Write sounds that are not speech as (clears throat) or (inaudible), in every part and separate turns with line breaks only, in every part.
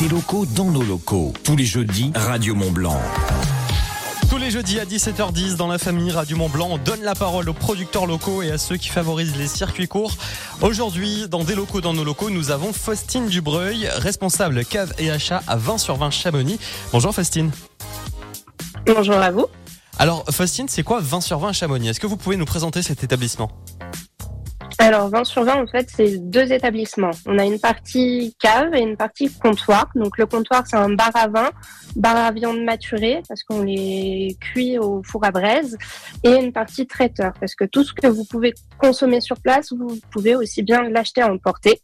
des locaux dans nos locaux. Tous les jeudis, Radio Mont Blanc.
Tous les jeudis à 17h10 dans la famille Radio Mont Blanc, on donne la parole aux producteurs locaux et à ceux qui favorisent les circuits courts. Aujourd'hui, dans des locaux dans nos locaux, nous avons Faustine Dubreuil, responsable cave et achat à 20 sur 20 Chamonix. Bonjour Faustine.
Bonjour à vous.
Alors Faustine, c'est quoi 20 sur 20 Chamonix? Est-ce que vous pouvez nous présenter cet établissement?
Alors 20 sur 20, en fait, c'est deux établissements. On a une partie cave et une partie comptoir. Donc le comptoir, c'est un bar à vin, bar à viande maturée, parce qu'on les cuit au four à braise, et une partie traiteur, parce que tout ce que vous pouvez consommer sur place, vous pouvez aussi bien l'acheter à emporter.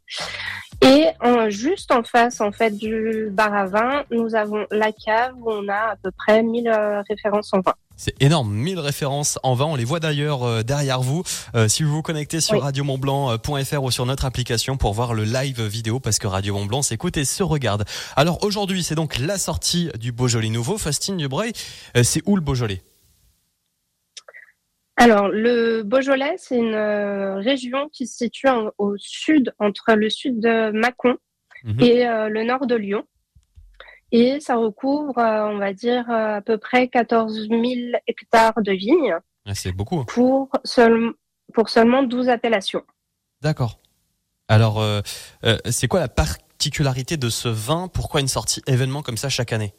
Et juste en face en fait du bar à vin, nous avons la cave où on a à peu près 1000 euh, références en vin.
C'est énorme, 1000 références en vin. On les voit d'ailleurs euh, derrière vous. Euh, si vous vous connectez sur radiomontblanc.fr ou sur notre application pour voir le live vidéo, parce que Radio Montblanc s'écoute et se regarde. Alors aujourd'hui, c'est donc la sortie du Beaujolais nouveau. Faustine Dubreuil, c'est où le Beaujolais?
Alors, le Beaujolais, c'est une région qui se situe au sud, entre le sud de Mâcon mhm. et le nord de Lyon. Et ça recouvre, euh, on va dire, euh, à peu près 14 000 hectares de vignes.
Ah, c'est beaucoup.
Pour, pour seulement 12 appellations.
D'accord. Alors, euh, c'est quoi la particularité de ce vin? Pourquoi une sortie événement comme ça chaque année?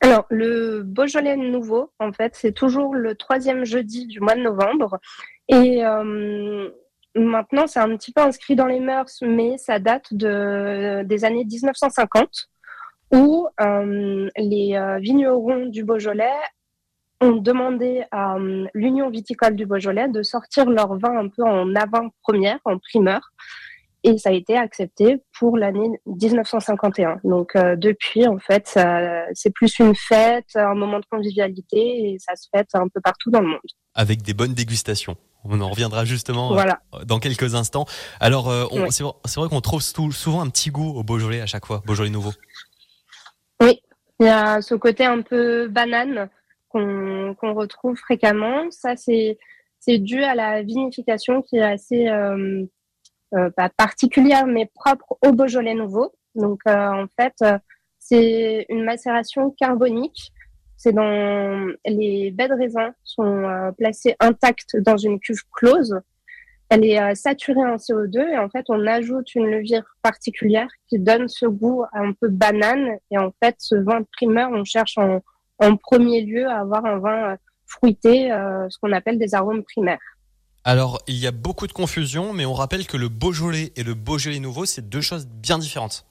Alors, le Beaujolais nouveau, en fait, c'est toujours le troisième jeudi du mois de novembre. Et maintenant, c'est un petit peu inscrit dans les mœurs, mais ça date de, des années 1950 où euh, les euh, vignerons du Beaujolais ont demandé à euh, l'Union viticole du Beaujolais de sortir leur vin un peu en avant-première, en primeur. Et ça a été accepté pour l'année 1951. Donc depuis, en fait, c'est plus une fête, un moment de convivialité, et ça se fête un peu partout dans le monde.
Avec des bonnes dégustations. On en reviendra justement dans quelques instants. Alors, c'est vrai qu'on trouve souvent un petit goût au Beaujolais à chaque fois, Beaujolais nouveau.
Il y a ce côté un peu banane qu'on retrouve fréquemment. Ça, c'est dû à la vinification qui est assez euh, euh, pas particulière, mais propre au Beaujolais nouveau. Donc, euh, en fait, c'est une macération carbonique. C'est dans les baies de raisin sont placées intactes dans une cuve close elle est euh, saturée en CO2 et en fait on ajoute une levure particulière qui donne ce goût un peu banane et en fait ce vin primeur on cherche en, premier lieu à avoir un vin euh, fruité, euh, ce qu'on appelle des arômes primaires.
Alors il y a beaucoup de confusion mais on rappelle que le Beaujolais et le Beaujolais nouveau c'est deux choses bien différentes.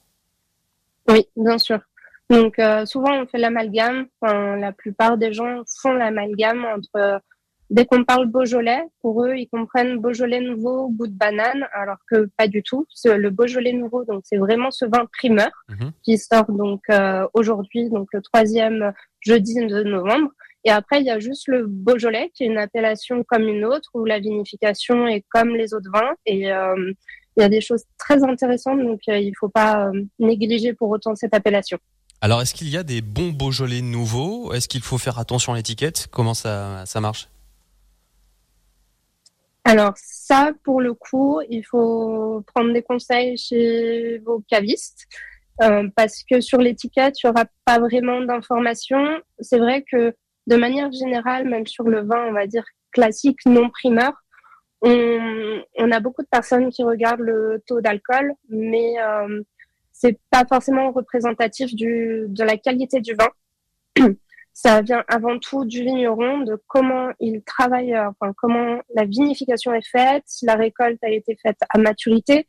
Oui, bien sûr. Donc souvent on fait l'amalgame, la plupart des gens font l'amalgame entre Dès qu'on parle Beaujolais, pour eux, ils comprennent Beaujolais nouveau, goût de banane, alors que pas du tout. Le Beaujolais nouveau, donc c'est vraiment ce vin primeur mhm. qui sort donc euh, aujourd'hui, donc le troisième jeudi de novembre. Et après, il y a juste le Beaujolais, qui est une appellation comme une autre, où la vinification est comme les autres vins. Et euh, il y a des choses très intéressantes, donc euh, il ne faut pas négliger pour autant cette appellation.
Alors, est-ce qu'il y a des bons Beaujolais nouveaux? Est-ce qu'il faut faire attention à l'étiquette? Comment ça, ça marche?
Alors ça, pour le coup, il faut prendre des conseils chez vos cavistes euh, parce que sur l'étiquette, il n'y aura pas vraiment d'informations. C'est vrai que de manière générale, même sur le vin, on va dire classique, non primeur, on, a beaucoup de personnes qui regardent le taux d'alcool, mais euh, c'est pas forcément représentatif du, de la qualité du vin. (clears throat) ça vient avant tout du vigneron, de comment il travaille, euh, enfin comment la vinification est faite, si la récolte a été faite à maturité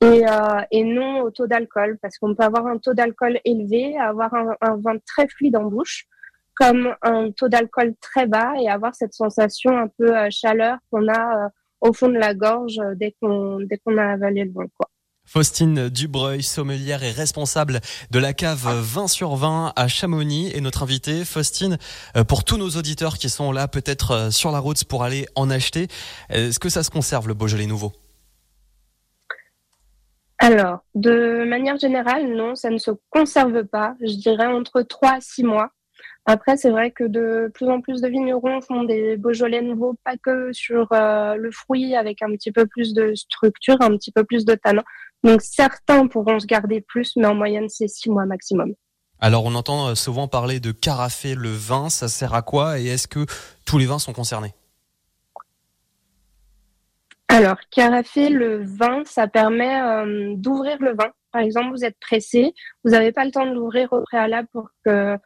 et, euh, et non au taux d'alcool, parce qu'on peut avoir un taux d'alcool élevé, avoir un, vin très fluide en bouche, comme un taux d'alcool très bas et avoir cette sensation un peu euh, chaleur qu'on a euh, au fond de la gorge dès qu'on dès qu'on a avalé le vin, quoi.
Faustine Dubreuil, sommelière et responsable de la cave 20 sur 20 à Chamonix et notre invitée Faustine euh, pour tous nos auditeurs qui sont là peut-être euh, sur la route pour aller en acheter. Est-ce que ça se conserve le Beaujolais nouveau?
Alors, de manière générale, non, ça ne se conserve pas. Je dirais entre 3 à 6 mois. Après, c'est vrai que de plus en plus de vignerons font des Beaujolais nouveaux, pas que sur euh, le fruit, avec un petit peu plus de structure, un petit peu plus de tanin, Donc certains pourront se garder plus, mais en moyenne c'est six mois maximum.
Alors on entend souvent parler de carafer le vin, ça sert à quoi et est-ce que tous les vins sont concernés?
Alors carafer le vin, ça permet euh, d'ouvrir le vin. Par exemple, vous êtes pressé, vous n'avez pas le temps de l'ouvrir au préalable pour que,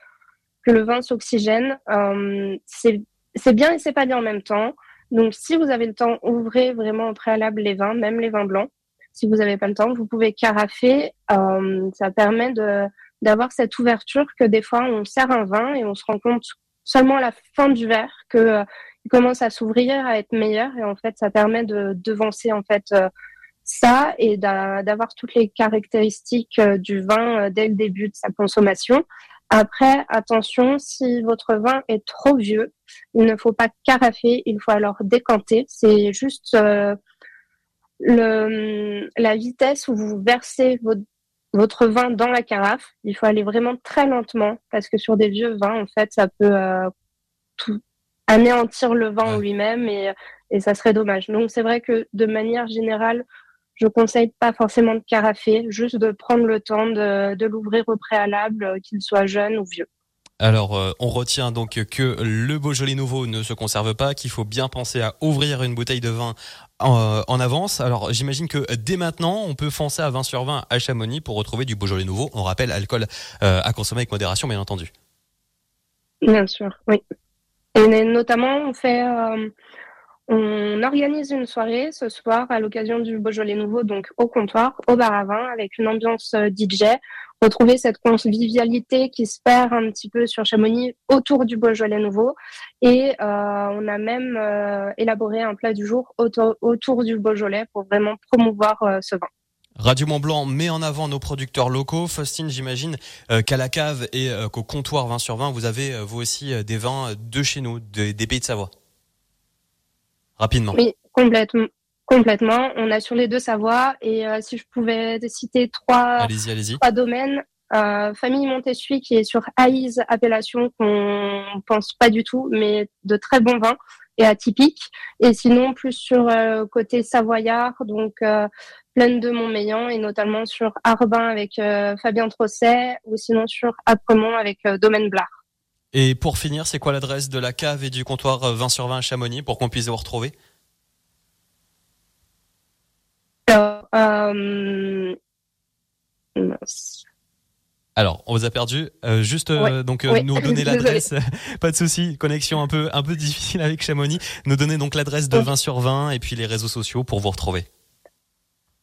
que le vin s'oxygène. Euh, c'est bien et c'est pas bien en même temps. Donc si vous avez le temps, ouvrez vraiment au préalable les vins, même les vins blancs. Si vous n'avez pas le temps, vous pouvez carafer. Euh, ça permet de d'avoir cette ouverture que des fois on sert un vin et on se rend compte seulement à la fin du verre que euh, il commence à s'ouvrir, à être meilleur et en fait ça permet de devancer en fait euh, ça et d'avoir toutes les caractéristiques du vin dès le début de sa consommation. Après, attention, si votre vin est trop vieux, il ne faut pas carafer, il faut alors décanter. C'est juste le, la vitesse où vous versez votre votre vin dans la carafe. Il faut aller vraiment très lentement parce que sur des vieux vins, en fait, ça peut euh, tout anéantir le vin en lui-même et, et ça serait dommage. Donc c'est vrai que de manière générale, je conseille pas forcément de carafer, juste de prendre le temps de, de l'ouvrir au préalable, euh, qu'il soit jeune ou vieux.
Alors, euh, on retient donc que le Beaujolais nouveau ne se conserve pas, qu'il faut bien penser à ouvrir une bouteille de vin en, en avance. Alors, j'imagine que dès maintenant, on peut foncer à 20 sur 20 à Chamonix pour retrouver du Beaujolais nouveau. On rappelle, alcool euh, à consommer avec modération, bien entendu.
Bien sûr, oui. Et notamment, on fait, euh, on organise une soirée ce soir à l'occasion du Beaujolais nouveau, donc au comptoir, au bar à vin, avec une ambiance DJ retrouver cette convivialité qui se perd un petit peu sur Chamonix autour du Beaujolais nouveau. Et euh, on a même euh, élaboré un plat du jour autour, du Beaujolais pour vraiment promouvoir euh, ce vin.
Radio Mont Blanc met en avant nos producteurs locaux. Faustine, j'imagine qu'à la cave et qu'au comptoir 20 sur 20, vous avez vous aussi des vins de chez nous, des pays de Savoie. Rapidement.
Oui, complètement. Complètement. On a sur les deux Savoie. Et euh, si je pouvais citer trois, trois domaines, euh, famille Montessuie qui est sur Aïs, appellation qu'on pense pas du tout, mais de très bons vins et atypiques. Et sinon, plus sur euh, côté savoyard, donc euh, Plaine de Montmélian et notamment sur Arbin avec Fabien Trosset ou sinon sur Apremont avec Domaine Blard.
Et pour finir, c'est quoi l'adresse de la cave et du comptoir 20 sur 20 à Chamonix pour qu'on puisse vous retrouver?
Euh,
Alors, on vous a perdu. Euh, juste euh, donc nous donner (laughs) l'adresse. (laughs) pas de souci. Connexion un peu un peu difficile avec Chamonix. Nous donner donc l'adresse de 20 sur 20 et puis les réseaux sociaux pour vous retrouver.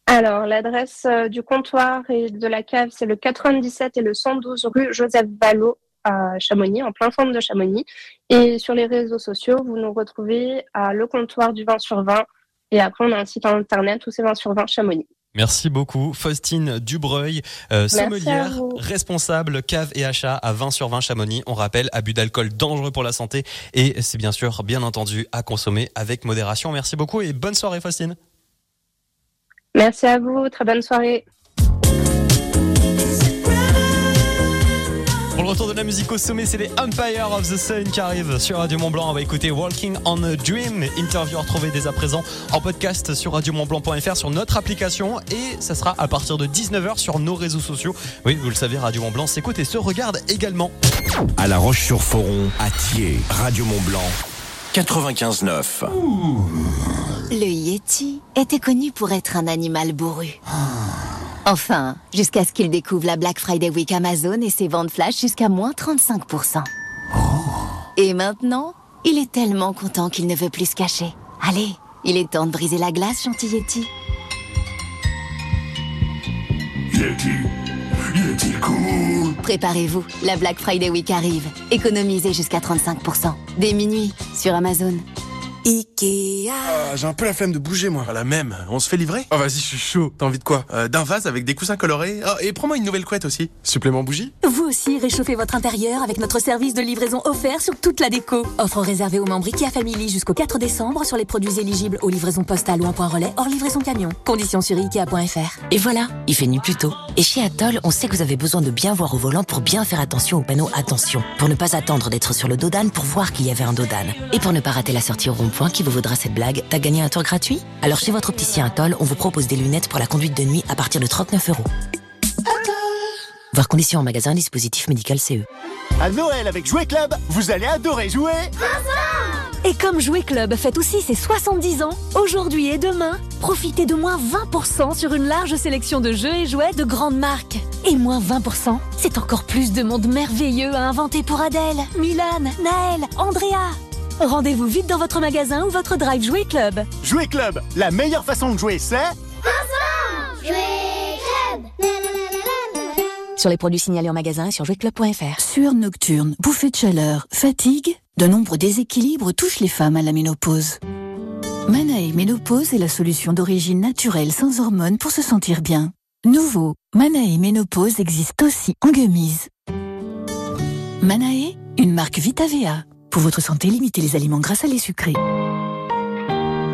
Alors, l'adresse du comptoir et de la cave, c'est le 97 et le 112 rue Joseph Ballot à Chamonix, en plein centre de Chamonix. Et sur les réseaux sociaux, vous nous retrouvez à le comptoir du 20 sur 20 et après, on a un site internet où c'est 20 sur 20 Chamonix.
Merci beaucoup, Faustine Dubreuil, euh, sommelière, responsable cave et achat à 20 sur 20 Chamonix. On rappelle, abus d'alcool dangereux pour la santé et c'est bien sûr, bien entendu, à consommer avec modération. Merci beaucoup et bonne soirée, Faustine.
Merci à vous, très bonne soirée.
Retour de la musique au sommet, c'est les Empire of the Sun qui arrivent sur Radio Mont Blanc. On va écouter Walking on a Dream, interview retrouvée dès à présent en podcast sur radiomontblanc.fr sur notre application et ça sera à partir de 19h sur nos réseaux sociaux. Oui, vous le savez, Radio Mont Blanc s'écoute et se regarde également.
À La Roche-sur-Foron, à Thiers, Radio Mont Blanc. 95.9.
Le Yeti était connu pour être un animal bourru. Enfin, jusqu'à ce qu'il découvre la Black Friday Week Amazon et ses ventes flash jusqu'à moins 35%. Et maintenant, il est tellement content qu'il ne veut plus se cacher. Allez, il est temps de briser la glace, gentil Yeti.
Yeti, Yeti cool.
Préparez-vous, la Black Friday Week arrive. Économisez jusqu'à 35%. Dès minuit, sur Amazon.
Ikea. Ah, j'ai un peu la flemme de bouger, moi.
Ah, la même. On se fait livrer
Oh, vas-y, je suis chaud. T'as envie de quoi
euh, D'un vase avec des coussins colorés. Oh, et prends-moi une nouvelle couette aussi.
Supplément bougie
Vous aussi, réchauffez votre intérieur avec notre service de livraison offert sur toute la déco. Offre réservée aux membres Ikea Family jusqu'au 4 décembre sur les produits éligibles aux livraisons postales ou en point relais hors livraison camion. Conditions sur Ikea.fr.
Et voilà, il fait nuit plus tôt. Et chez Atoll, on sait que vous avez besoin de bien voir au volant pour bien faire attention au panneau attention. Pour ne pas attendre d'être sur le dodan pour voir qu'il y avait un dodan. Et pour ne pas rater la sortie au rond de points qui vous vaudra cette blague? T'as gagné un tour gratuit? Alors chez votre opticien Atoll, on vous propose des lunettes pour la conduite de nuit à partir de 39 euros. Voir conditions en magasin, dispositif médical CE.
À Noël avec Jouet Club, vous allez adorer jouer
Et comme Jouet Club fête aussi ses 70 ans, aujourd'hui et demain, profitez de moins 20% sur une large sélection de jeux et jouets de grandes marques. Et moins 20%, c'est encore plus de monde merveilleux à inventer pour Adèle, Milan, Naël, Andrea. Rendez-vous vite dans votre magasin ou votre drive Jouet Club.
Jouet Club, la meilleure façon de jouer, c'est...
Sur les produits signalés en magasin et sur jouetclub.fr.
Sueur nocturne, bouffée de chaleur, fatigue, de nombreux déséquilibres touchent les femmes à la ménopause. Manae Ménopause est la solution d'origine naturelle sans hormones pour se sentir bien. Nouveau, Manae Ménopause existe aussi en gummies. Manae, une marque VitaVea. Pour votre santé, limitez les aliments gras les sucrés.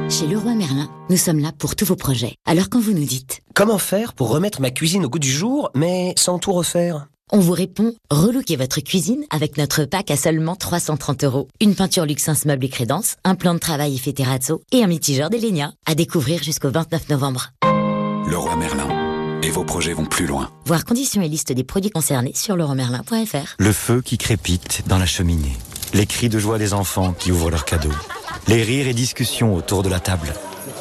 Chez Leroy Merlin, nous sommes là pour tous vos projets. Alors quand vous nous dites
Comment faire pour remettre ma cuisine au goût du jour, mais sans tout refaire?
On vous répond Relooker votre cuisine avec notre pack à seulement 330 euros. Une peinture Luxens Meubles et Crédence, un plan de travail effet terrazzo et un mitigeur Delinia. À découvrir jusqu'au 29 novembre.
Leroy Merlin. Et vos projets vont plus loin.
Voir conditions et liste des produits concernés sur leroymerlin.fr.
Le feu qui crépite dans la cheminée. Les cris de joie des enfants qui ouvrent leurs cadeaux. Les rires et discussions autour de la table.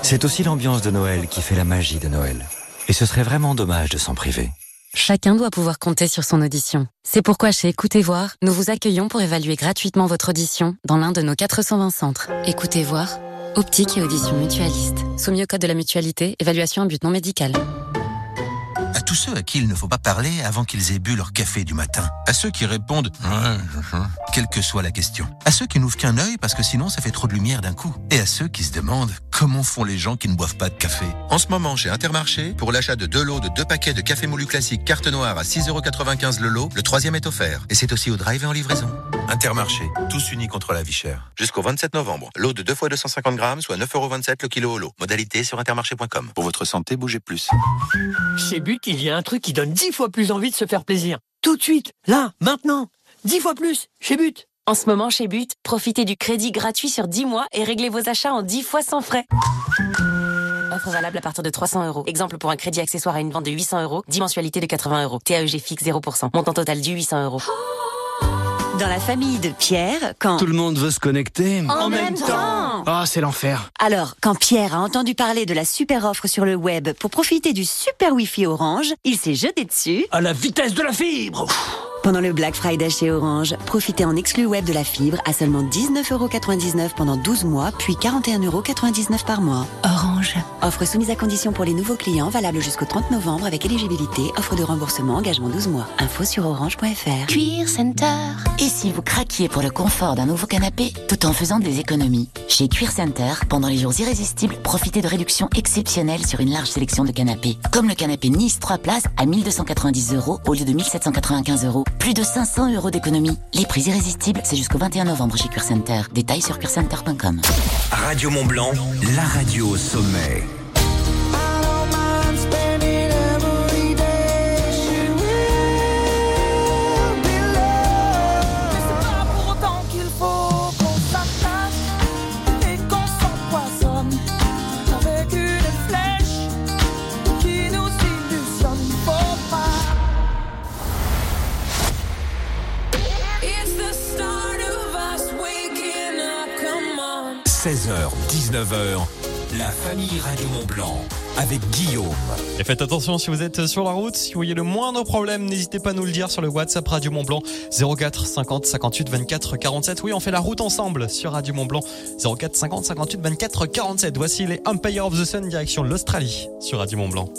C'est aussi l'ambiance de Noël qui fait la magie de Noël. Et ce serait vraiment dommage de s'en priver.
Chacun doit pouvoir compter sur son audition. C'est pourquoi chez Écoutez Voir, nous vous accueillons pour évaluer gratuitement votre audition dans l'un de nos 420 centres. Écoutez Voir, optique et audition mutualiste. Soumis au code de la mutualité, évaluation à but non médical.
À tous ceux à qui il ne faut pas parler avant qu'ils aient bu leur café du matin. À ceux qui répondent ouais, quelle que soit la question. À ceux qui n'ouvrent qu'un œil parce que sinon ça fait trop de lumière d'un coup. Et à ceux qui se demandent comment font les gens qui ne boivent pas de café. En ce moment, chez Intermarché, pour l'achat de deux lots de deux paquets de café moulu classique carte noire à 6,95€ le lot, le troisième est offert. Et c'est aussi au drive et en livraison. Intermarché, tous unis contre la vie chère. Jusqu'au 27 novembre. Lot de 2 fois 250 grammes, soit 9,27€ le kilo au lot. Modalité sur intermarché.com. Pour votre santé, bougez plus.
Chez Il y a un truc qui donne 10 fois plus envie de se faire plaisir. Tout de suite, là, maintenant. 10 fois plus, chez But.
En ce moment, chez But, profitez du crédit gratuit sur 10 mois et réglez vos achats en 10 fois sans frais. Offre valable à partir de 300 euros. Exemple pour un crédit accessoire à une vente de 800 euros, 10 mensualités de 80 euros. TAEG fixe 0%. Montant total du 800 euros.
Dans la famille de Pierre, quand...
Tout le monde veut se connecter.
En, même temps
Ah, c'est l'enfer.
Alors, quand Pierre a entendu parler de la super offre sur le web pour profiter du super Wi-Fi Orange, il s'est jeté dessus.
À la vitesse de la fibre
Pendant le Black Friday chez Orange, profitez en exclu web de la fibre à seulement 19,99€ pendant 12 mois, puis 41,99€ par mois.
Orange.
Offre soumise à condition pour les nouveaux clients, valable jusqu'au 30 novembre avec éligibilité, offre de remboursement, engagement 12 mois. Info sur orange.fr.
Cuir Center.
Et si vous craquiez pour le confort d'un nouveau canapé tout en faisant des économies? Chez Cuir Center, pendant les jours irrésistibles, profitez de réductions exceptionnelles sur une large sélection de canapés. Comme le canapé Nice 3 places à 1290 euros au lieu de 1795 euros. Plus de 500 euros d'économie. Les prix irrésistibles, c'est jusqu'au 21 novembre chez Cuir Center. Détails sur cuircenter.com.
Radio Mont Blanc, la radio au sommet. – 16h, 19h, la famille Radio Mont Blanc avec Guillaume.
Et faites attention si vous êtes sur la route, si vous voyez le moindre problème, n'hésitez pas à nous le dire sur le WhatsApp Radio Mont Blanc 04 50 58 24 47. Oui, on fait la route ensemble sur Radio Mont Blanc 04 50 58 24 47. Voici les Empire of the Sun direction l'Australie sur Radio Mont Blanc.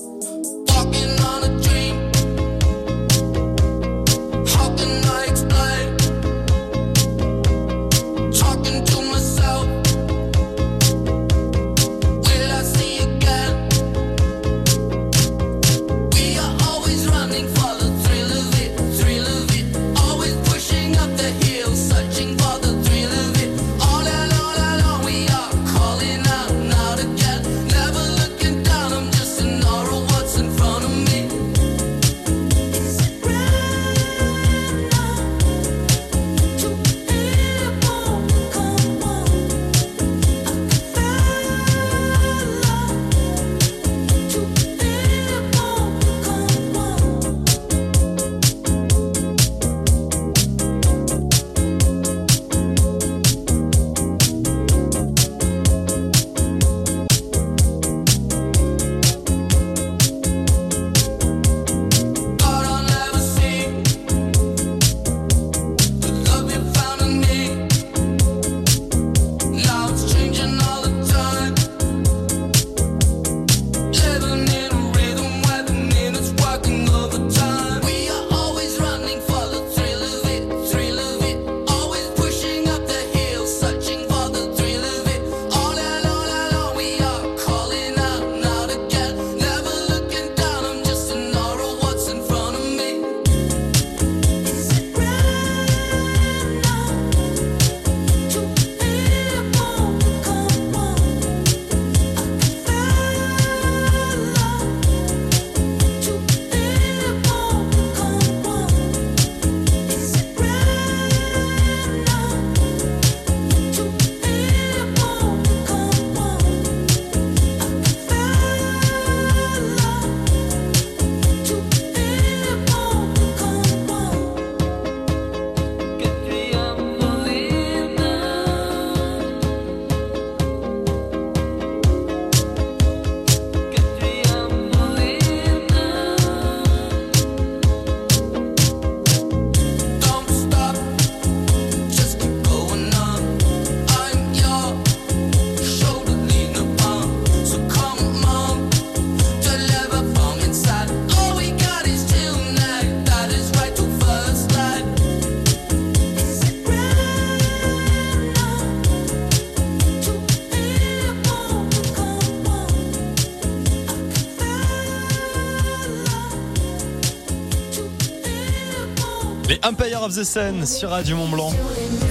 The Sun sur Radio Mont Blanc.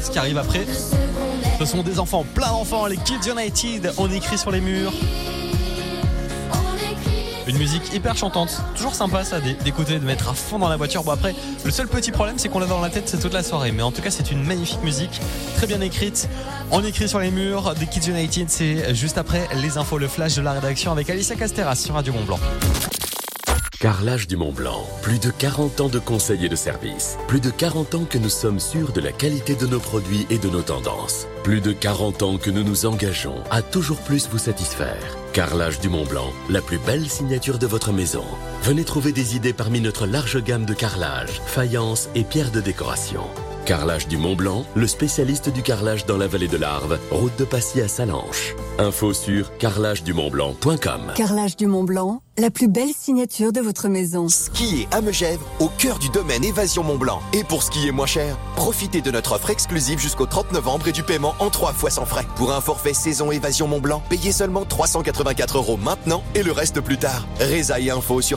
Ce qui arrive après, ce sont des enfants, plein d'enfants, les Kids United, on écrit sur les murs. Une musique hyper chantante, toujours sympa ça d'écouter, de mettre à fond dans la voiture. Bon après, le seul petit problème c'est qu'on l'a dans la tête toute la soirée. Mais en tout cas c'est une magnifique musique, très bien écrite. On écrit sur les murs des Kids United, c'est juste après les infos, le flash de la rédaction avec Alicia Casteras sur Radio Mont Blanc.
Carrelage du Mont Blanc, plus de 40 ans de conseils et de services. Plus de 40 ans que nous sommes sûrs de la qualité de nos produits et de nos tendances. Plus de 40 ans que nous nous engageons à toujours plus vous satisfaire. Carrelage du Mont Blanc, la plus belle signature de votre maison. Venez trouver des idées parmi notre large gamme de carrelage, faïence et pierres de décoration. Carrelage du Mont Blanc, le spécialiste du carrelage dans la vallée de l'Arve, route de Passy à Salanches. Info sur carrelagedumontblanc.com.
Carrelage du Mont Blanc, la plus belle signature de votre maison.
Skier à Megève, au cœur du domaine Évasion Mont Blanc. Et pour skier moins cher, profitez de notre offre exclusive jusqu'au 30 novembre et du paiement en trois fois sans frais. Pour un forfait saison Évasion Mont Blanc, payez seulement 384 euros maintenant et le reste plus tard. Résa et info sur